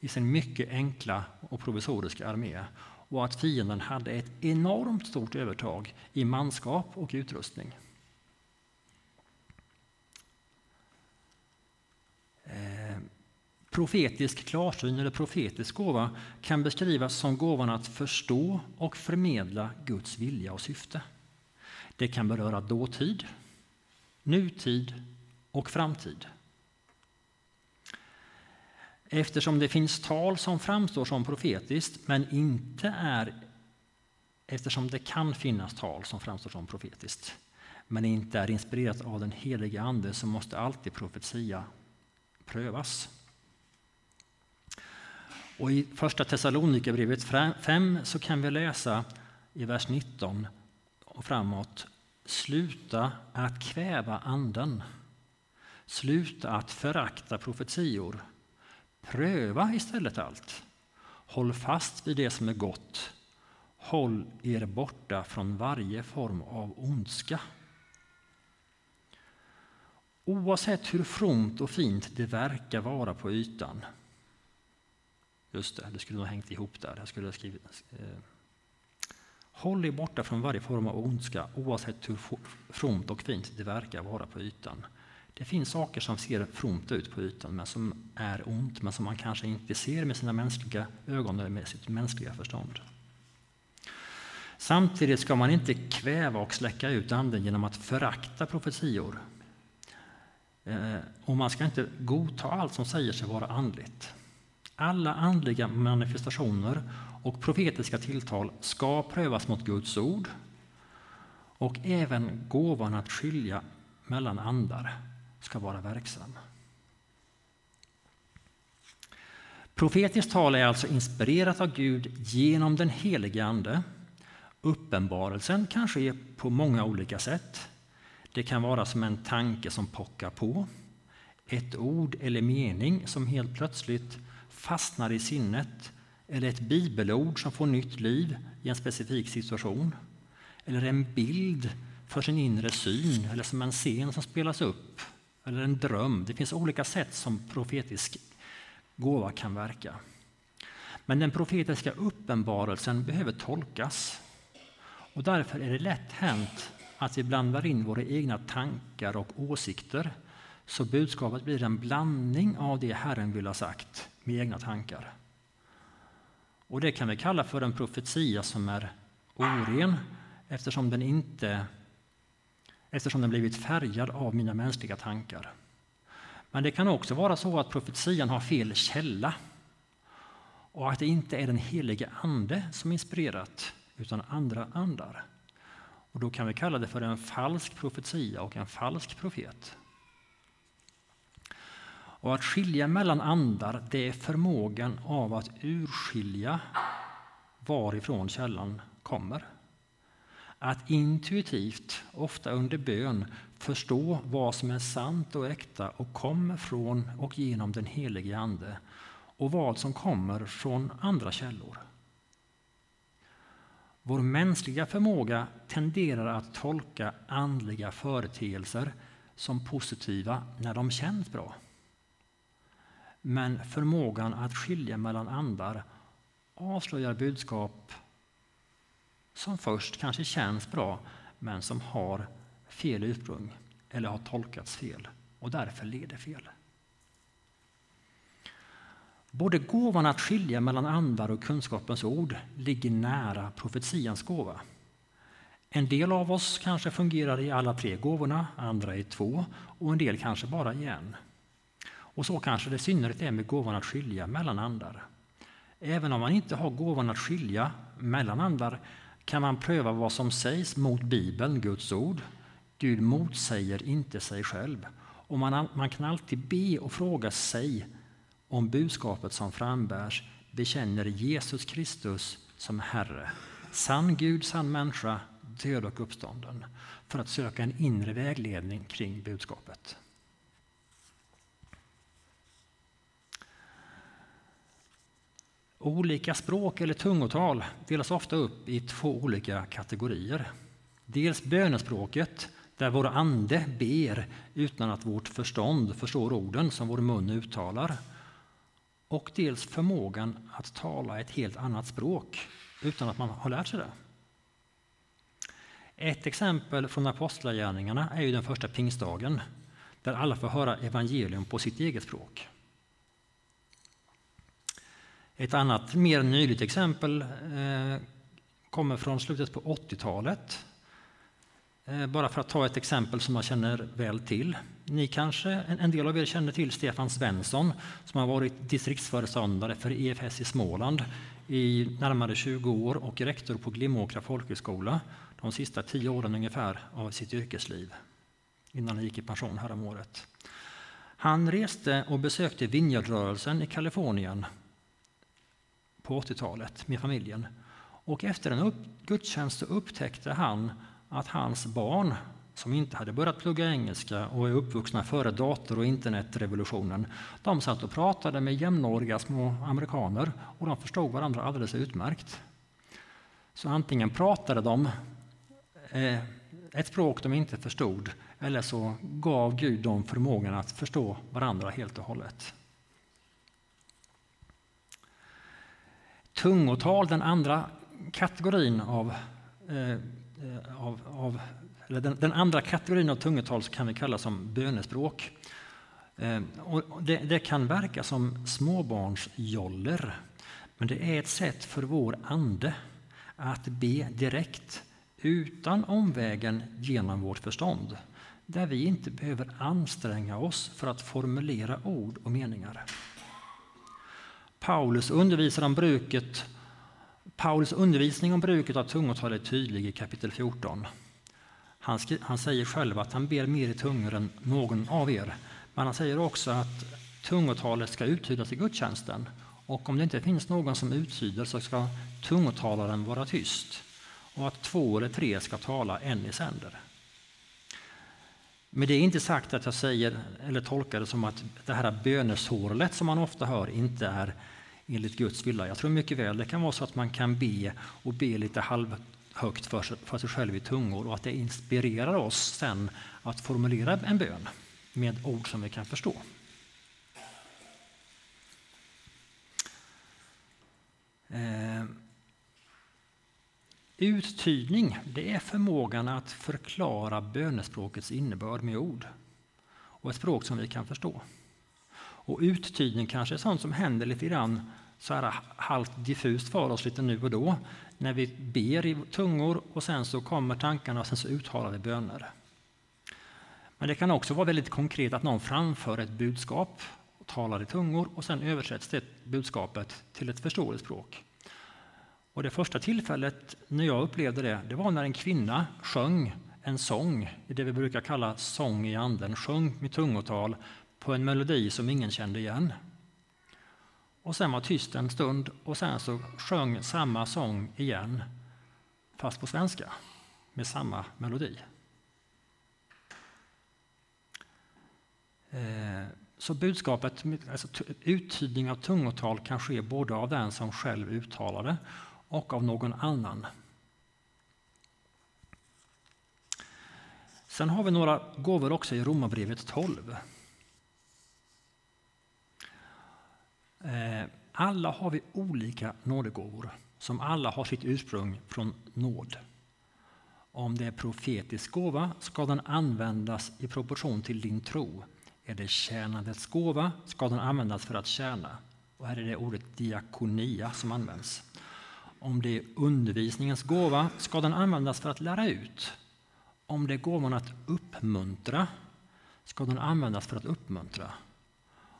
i sin mycket enkla och provisoriska armé och att fienden hade ett enormt stort övertag i manskap och utrustning. Eh, profetisk klarsyn eller profetisk gåva kan beskrivas som gåvan att förstå och förmedla Guds vilja och syfte. Det kan beröra dåtid, nutid och framtid. Eftersom det finns tal som framstår som profetiskt men inte är eftersom det kan finnas tal som framstår som profetiskt men inte är inspirerat av den helige Ande så måste alltid profetia prövas. Och I Första Thessalonikerbrevet 5 så kan vi läsa i vers 19 och framåt Sluta att kväva anden. Sluta att förakta profetior. Pröva istället allt. Håll fast vid det som är gott. Håll er borta från varje form av ondska. Oavsett hur fromt och fint det verkar vara på ytan. Just det, det skulle nog hängt ihop där. Jag skulle ha skrivit, eh, Håll er borta från varje form av ondska oavsett hur fromt och fint det verkar vara på ytan. Det finns saker som ser fromt ut på ytan men som är ont men som man kanske inte ser med sina mänskliga ögon eller med sitt mänskliga förstånd. Samtidigt ska man inte kväva och släcka ut anden genom att förakta profetior. Eh, och man ska inte godta allt som säger sig vara andligt. Alla andliga manifestationer och profetiska tilltal ska prövas mot Guds ord och även gåvan att skilja mellan andar ska vara verksam. Profetiskt tal är alltså inspirerat av Gud genom den helige Ande. Uppenbarelsen kan ske på många olika sätt. Det kan vara som en tanke som pockar på, ett ord eller mening som helt plötsligt fastnar i sinnet eller ett bibelord som får nytt liv i en specifik situation eller en bild för sin inre syn eller som en scen som spelas upp eller en dröm. Det finns olika sätt som profetisk gåva kan verka. Men den profetiska uppenbarelsen behöver tolkas. Och därför är det lätt hänt att vi blandar in våra egna tankar och åsikter så budskapet blir en blandning av det Herren vill ha sagt med egna tankar. Och Det kan vi kalla för en profetia som är oren eftersom den inte eftersom den blivit färgad av mina mänskliga tankar. Men det kan också vara så att profetian har fel källa och att det inte är den helige Ande som inspirerat utan andra andar. Och Då kan vi kalla det för en falsk profetia och en falsk profet. Och att skilja mellan andar, det är förmågan av att urskilja varifrån källan kommer. Att intuitivt, ofta under bön, förstå vad som är sant och äkta och kommer från och genom den helige Ande och vad som kommer från andra källor. Vår mänskliga förmåga tenderar att tolka andliga företeelser som positiva när de känns bra. Men förmågan att skilja mellan andar avslöjar budskap som först kanske känns bra men som har fel ursprung eller har tolkats fel och därför leder fel. Både gåvan att skilja mellan andar och kunskapens ord ligger nära profetians gåva. En del av oss kanske fungerar i alla tre gåvorna, andra i två och en del kanske bara i en. Och så kanske det i synnerhet är med gåvan att skilja mellan andar. Även om man inte har gåvan att skilja mellan andar kan man pröva vad som sägs mot Bibeln, Guds ord. Gud motsäger inte sig själv. Och man, man kan alltid be och fråga sig om budskapet som frambärs bekänner Jesus Kristus som Herre. Sann Gud, sann människa, död och uppstånden. För att söka en inre vägledning kring budskapet. Olika språk eller tungotal delas ofta upp i två olika kategorier. Dels bönespråket, där vår ande ber utan att vårt förstånd förstår orden som vår mun uttalar. Och dels förmågan att tala ett helt annat språk utan att man har lärt sig det. Ett exempel från Apostlagärningarna är ju den första pingstdagen där alla får höra evangelium på sitt eget språk. Ett annat mer nyligt exempel eh, kommer från slutet på 80-talet. Eh, bara för att ta ett exempel som jag känner väl till. Ni kanske, en del av er känner till Stefan Svensson som har varit distriktsföreståndare för EFS i Småland i närmare 20 år och rektor på Glimåkra folkhögskola de sista tio åren ungefär av sitt yrkesliv innan han gick i pension häromåret. Han reste och besökte Vineyardrörelsen i Kalifornien på 80-talet med familjen. Och efter en gudstjänst upptäckte han att hans barn, som inte hade börjat plugga engelska och är uppvuxna före dator och internetrevolutionen, de satt och pratade med jämnåriga små amerikaner och de förstod varandra alldeles utmärkt. Så antingen pratade de eh, ett språk de inte förstod eller så gav Gud dem förmågan att förstå varandra helt och hållet. Tungotal, den andra kategorin av, eh, av, av eller den, den, andra kategorin av tungotal kan vi kalla som bönespråk. Eh, och det, det, kan verka som småbarnsjoller, men det är ett sätt för vår ande att be direkt utan omvägen genom vårt förstånd där vi inte behöver anstränga oss för att formulera ord och meningar. Paulus undervisar om bruket Paulus undervisning om bruket av tungotal är tydlig i kapitel 14. Han, han, säger själv att han ber mer i tungor än någon av er. Men han säger också att tungotalet ska uttydas i gudstjänsten. Och om det inte finns någon som uttyder så ska tungotalaren vara tyst. Och att två eller tre ska tala en i sänder. Men det är inte sagt att jag säger eller tolkar det som att det här bönesorlet som man ofta hör inte är enligt Guds vilja. Jag tror mycket väl det kan vara så att man kan be och be lite halvhögt för sig, för sig själv i tungor och att det inspirerar oss sen att formulera en bön med ord som vi kan förstå. Eh, uttydning det är förmågan att förklara bönespråkets innebörd med ord och ett språk som vi kan förstå. Och uttydning kanske är sånt som händer lite grann så här halvt diffust för oss lite nu och då när vi ber i tungor och sen så kommer tankarna och sen så uttalar vi böner. Men det kan också vara väldigt konkret att någon framför ett budskap och talar i tungor och sen översätts det budskapet till ett förståeligt språk. Och det första tillfället när jag upplevde det, det var när en kvinna sjöng en sång, i det vi brukar kalla sång i anden, sjöng med tungotal på en melodi som ingen kände igen. Och sen var tyst en stund och sen så sjöng samma sång igen, fast på svenska, med samma melodi. Eh, så budskapet, alltså uttydning av tungotal kan ske både av den som själv uttalar det och av någon annan. Sen har vi några gåvor också i Romarbrevet 12. Eh, alla har vi olika nådegåvor som alla har sitt ursprung från nåd. Om det är profetisk gåva ska den användas i proportion till din tro. Är det tjänandets gåva ska den användas för att tjäna. Och här är det ordet diakonia som används. Om det är undervisningens gåva ska den användas för att lära ut. Om det är gåvan att uppmuntra ska den användas för att uppmuntra.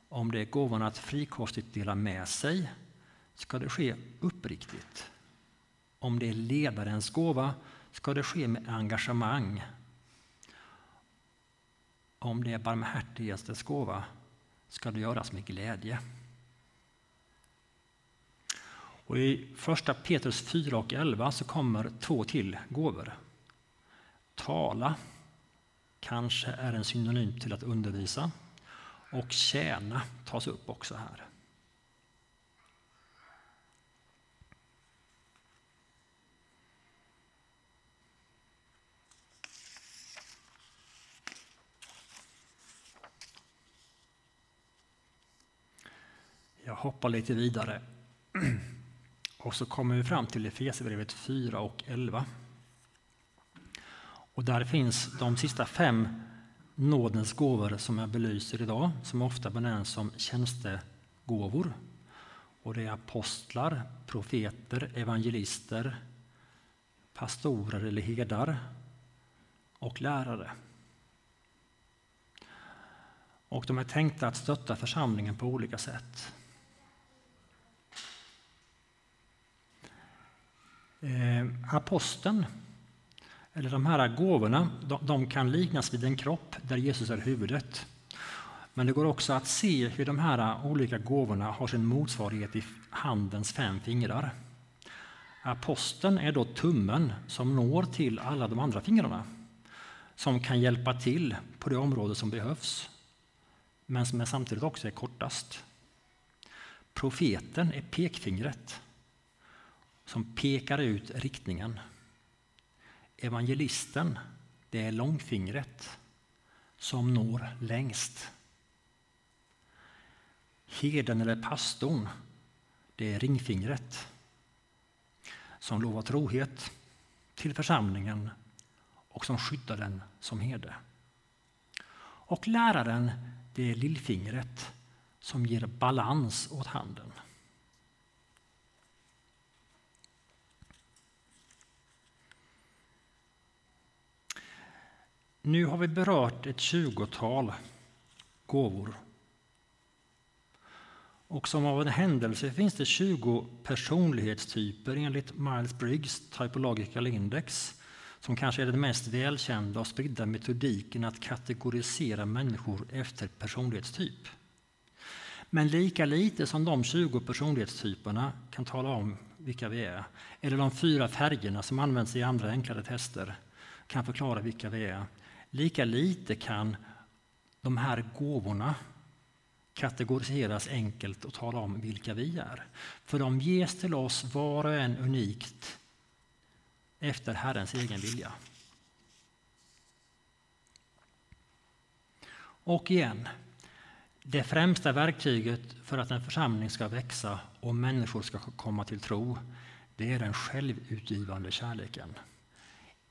Om det är gåvan att frikostigt dela med sig ska det ske uppriktigt. Om det är ledarens gåva ska det ske med engagemang. Om det är barmhärtighetens gåva ska det göras med glädje. Och I första Petrus 4 och 11 så kommer två till gåvor. Tala kanske är en synonym till att undervisa och tjäna tas upp också här. Jag hoppar lite vidare. Och så kommer vi fram till Efesierbrevet 4 och 11. Och där finns de sista fem nådens gåvor som jag belyser idag, som ofta benämns som tjänstegåvor. Och det är apostlar, profeter, evangelister, pastorer eller herdar och lärare. Och de är tänkta att stötta församlingen på olika sätt. Eh, aposteln, eller de här gåvorna, de, de kan liknas vid en kropp där Jesus är huvudet. Men det går också att se hur de här olika gåvorna har sin motsvarighet i handens fem fingrar. Aposteln är då tummen som når till alla de andra fingrarna som kan hjälpa till på det område som behövs men som samtidigt också är kortast. Profeten är pekfingret som pekar ut riktningen. Evangelisten, det är långfingret som når längst. Heden eller pastorn, det är ringfingret som lovar trohet till församlingen och som skyddar den som herde. Och läraren, det är lillfingret som ger balans åt handen. Nu har vi berört ett tjugotal gåvor. Och som av en händelse finns det 20 personlighetstyper enligt Miles-Briggs Typological Index som kanske är den mest välkända och spridda metodiken att kategorisera människor efter personlighetstyp. Men lika lite som de 20 personlighetstyperna kan tala om vilka vi är, eller de fyra färgerna som används i andra enklare tester kan förklara vilka vi är, Lika lite kan de här gåvorna kategoriseras enkelt och tala om vilka vi är. För de ges till oss var och en unikt efter Herrens egen vilja. Och igen, det främsta verktyget för att en församling ska växa och människor ska komma till tro, det är den självutgivande kärleken.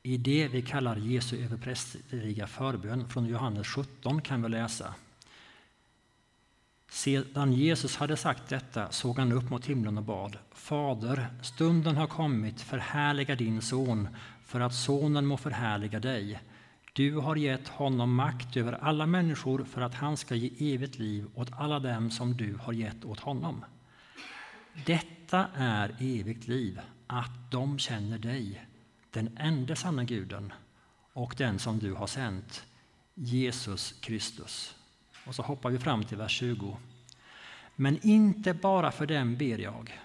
I det vi kallar Jesu överprästerliga förbön från Johannes 17 kan vi läsa. Sedan Jesus hade sagt detta såg han upp mot himlen och bad. Fader, stunden har kommit, förhärliga din son, för att sonen må förhärliga dig. Du har gett honom makt över alla människor för att han ska ge evigt liv åt alla dem som du har gett åt honom. Detta är evigt liv, att de känner dig, den enda sanna guden och den som du har sänt, Jesus Kristus. Och så hoppar vi fram till vers 20. Men inte bara för dem ber jag,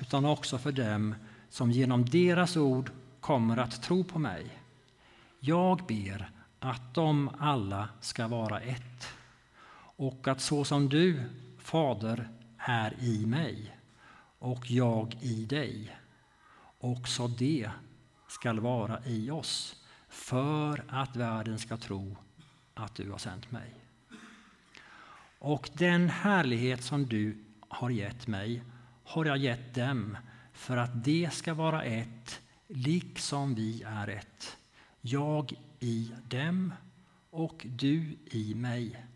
utan också för dem som genom deras ord kommer att tro på mig. Jag ber att de alla ska vara ett och att så som du, Fader, är i mig och jag i dig, också det skall vara i oss för att världen ska tro att du har sänt mig. Och den härlighet som du har gett mig har jag gett dem för att det ska vara ett, liksom vi är ett. Jag i dem och du i mig.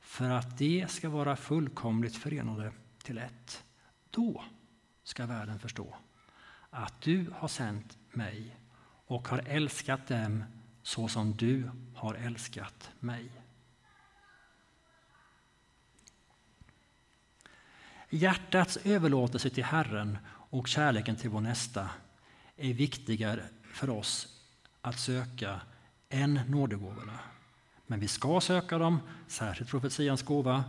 För att det ska vara fullkomligt förenade till ett. Då ska världen förstå att du har sänt mig och har älskat dem så som du har älskat mig. Hjärtats överlåtelse till Herren och kärleken till vår nästa är viktigare för oss att söka än nådegåvorna. Men vi ska söka dem, särskilt profetians gåva.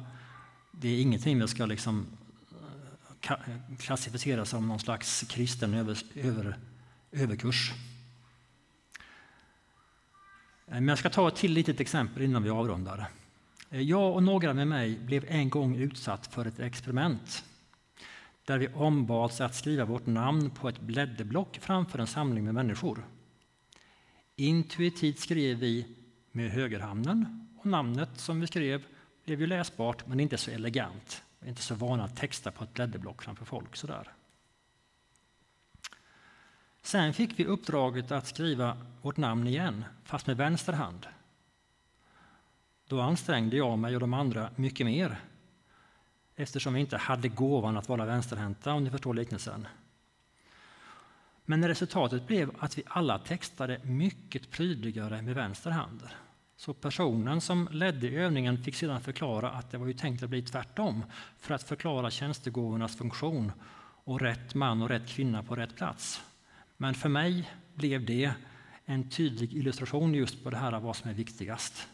Det är ingenting vi ska liksom eh, klassificera som någon slags kristen över, över, överkurs. Eh, men jag ska ta ett till litet exempel innan vi avrundar. Eh, jag och några med mig blev en gång utsatt för ett experiment där vi ombads att skriva vårt namn på ett blädderblock framför en samling med människor. Intuitivt skrev vi med högerhanden och namnet som vi skrev blev ju läsbart men inte så elegant. Vi är inte så vana att texta på ett blädderblock framför folk sådär. Sen fick vi uppdraget att skriva vårt namn igen, fast med vänster hand. Då ansträngde jag mig och de andra mycket mer eftersom vi inte hade gåvan att vara vänsterhänta, om ni förstår liknelsen. Men resultatet blev att vi alla textade mycket prydligare med vänster hand. Så personen som ledde övningen fick sedan förklara att det var ju tänkt att bli tvärtom för att förklara tjänstegåvornas funktion och rätt man och rätt kvinna på rätt plats. Men för mig blev det en tydlig illustration just på det här vad som är viktigast.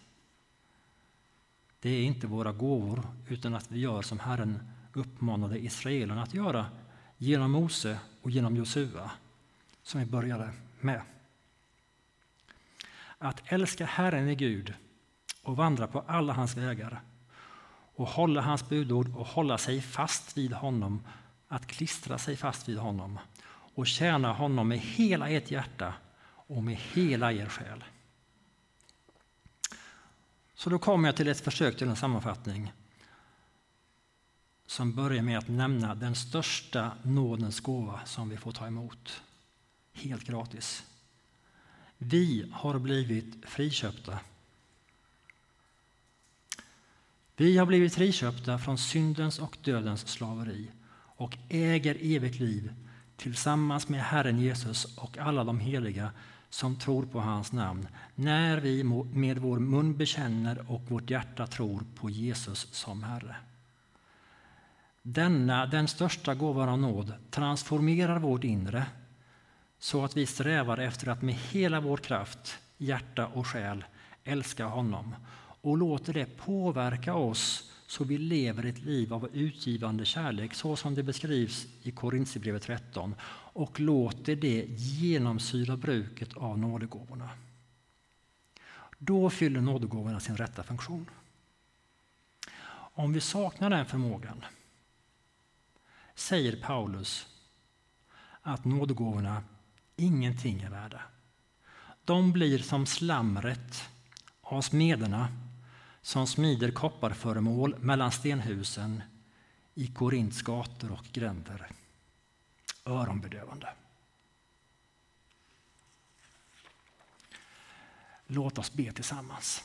Det är inte våra gåvor utan att vi gör som Herren uppmanade israelerna att göra genom Mose och genom Josua som vi började med. Att älska Herren i Gud och vandra på alla hans vägar och hålla hans budord och hålla sig fast vid honom, att klistra sig fast vid honom och tjäna honom med hela ert hjärta och med hela er själ. Så då kommer jag till ett försök till en sammanfattning som börjar med att nämna den största nådens gåva som vi får ta emot. Helt gratis. Vi har blivit friköpta. Vi har blivit friköpta från syndens och dödens slaveri och äger evigt liv tillsammans med Herren Jesus och alla de heliga som tror på hans namn när vi med vår mun bekänner och vårt hjärta tror på Jesus som Herre. Denna, den största gåvan av nåd, transformerar vårt inre så att vi strävar efter att med hela vår kraft, hjärta och själ älska honom och låter det påverka oss så vi lever ett liv av utgivande kärlek så som det beskrivs i Korintierbrevet 13 och låter det genomsyra bruket av nådegåvorna. Då fyller nådegåvorna sin rätta funktion. Om vi saknar den förmågan säger Paulus att nådegåvorna ingenting är värda. De blir som slamret av smederna som smider kopparföremål mellan stenhusen i Korints gator och gränder. Öronbedövande. Låt oss be tillsammans.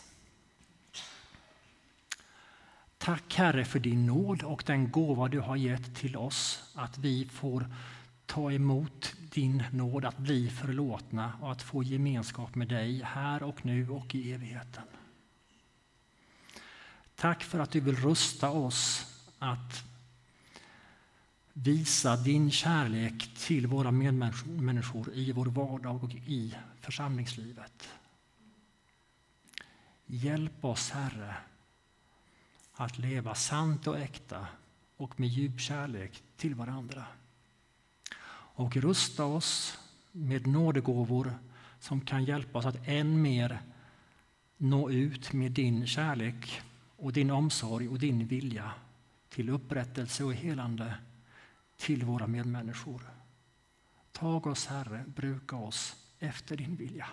Tack Herre för din nåd och den gåva du har gett till oss att vi får ta emot din nåd att bli förlåtna och att få gemenskap med dig här och nu och i evigheten. Tack för att du vill rusta oss att visa din kärlek till våra medmänniskor i vår vardag och i församlingslivet. Hjälp oss, Herre, att leva sant och äkta och med djup kärlek till varandra. Och rusta oss med nådegåvor som kan hjälpa oss att än mer nå ut med din kärlek och din omsorg och din vilja till upprättelse och helande till våra medmänniskor. Tag oss, Herre, bruka oss efter din vilja.